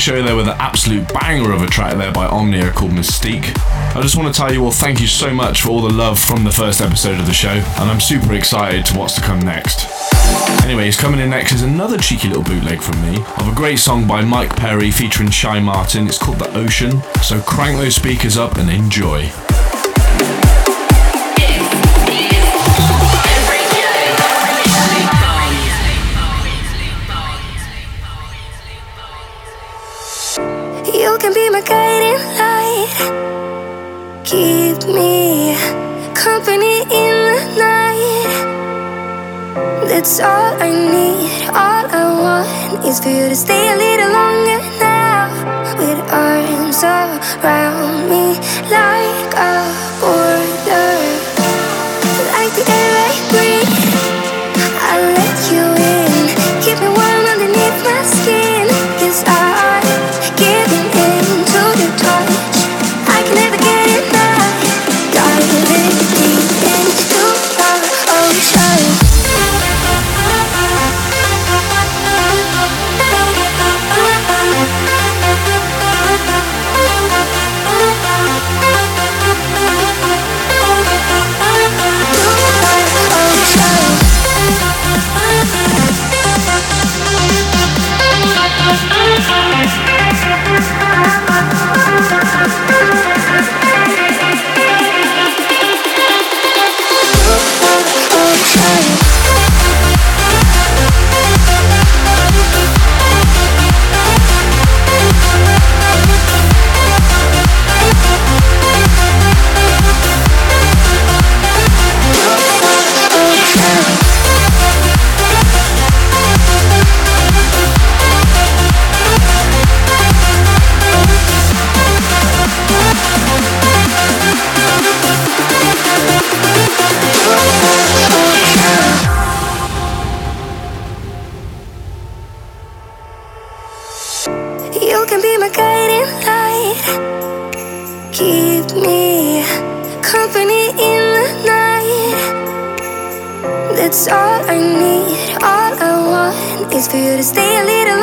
show there with an absolute banger of a track there by Omnia called Mystique. I just want to tell you all thank you so much for all the love from the first episode of the show, and I'm super excited to what's to come next. Anyways, coming in next is another cheeky little bootleg from me of a great song by Mike Perry featuring Shy Martin. It's called The Ocean, so crank those speakers up and enjoy. Can be my guiding light. Keep me company in the night. That's all I need. All I want is for you to stay a little longer now. With arms around me like a border. Like the air I breathe. That's all I need, all I want is for you to stay a little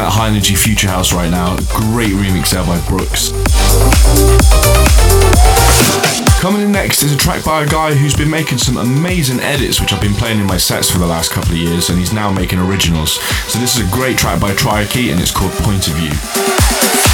that high energy future house right now. Great remix there by Brooks. Coming in next is a track by a guy who's been making some amazing edits, which I've been playing in my sets for the last couple of years, and he's now making originals. So this is a great track by Triarchy, and it's called Point of View.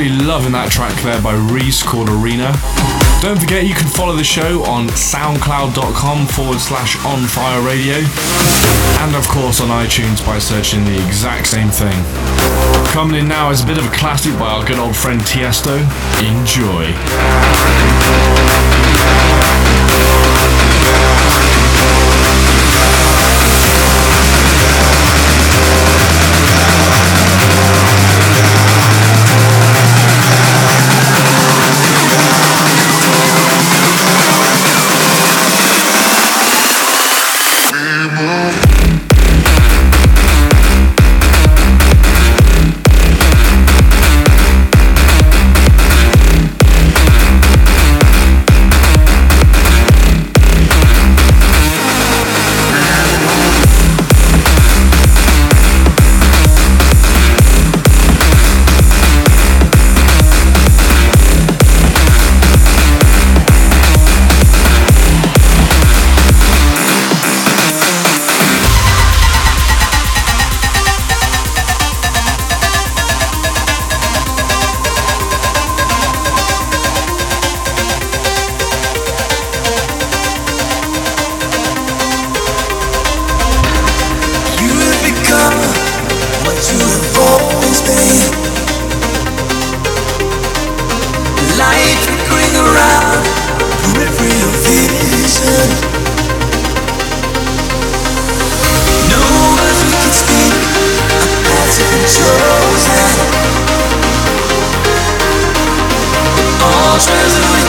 Absolutely loving that track there by Reese called Arena. Don't forget you can follow the show on soundcloud.com forward slash on fire radio and of course on iTunes by searching the exact same thing. Coming in now is a bit of a classic by our good old friend Tiesto. Enjoy. answers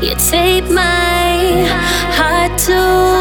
You take my heart together.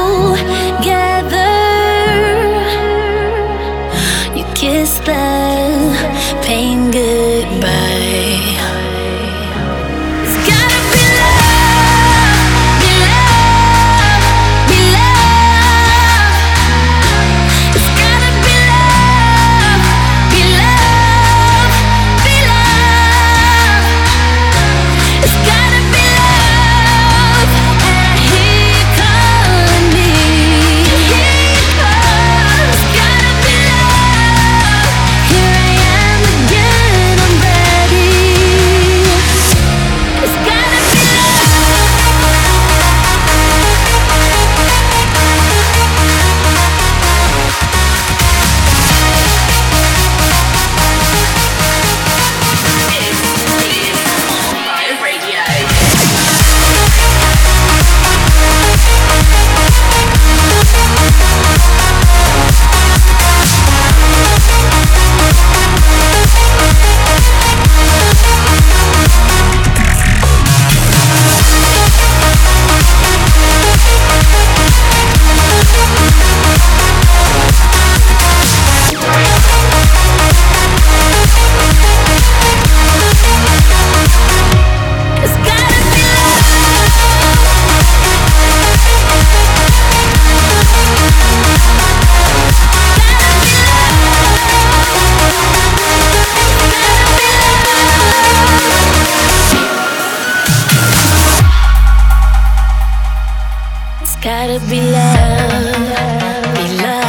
be loved, be loved.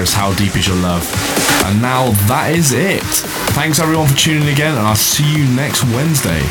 is how deep is your love. And now that is it. Thanks everyone for tuning in again, and I'll see you next Wednesday.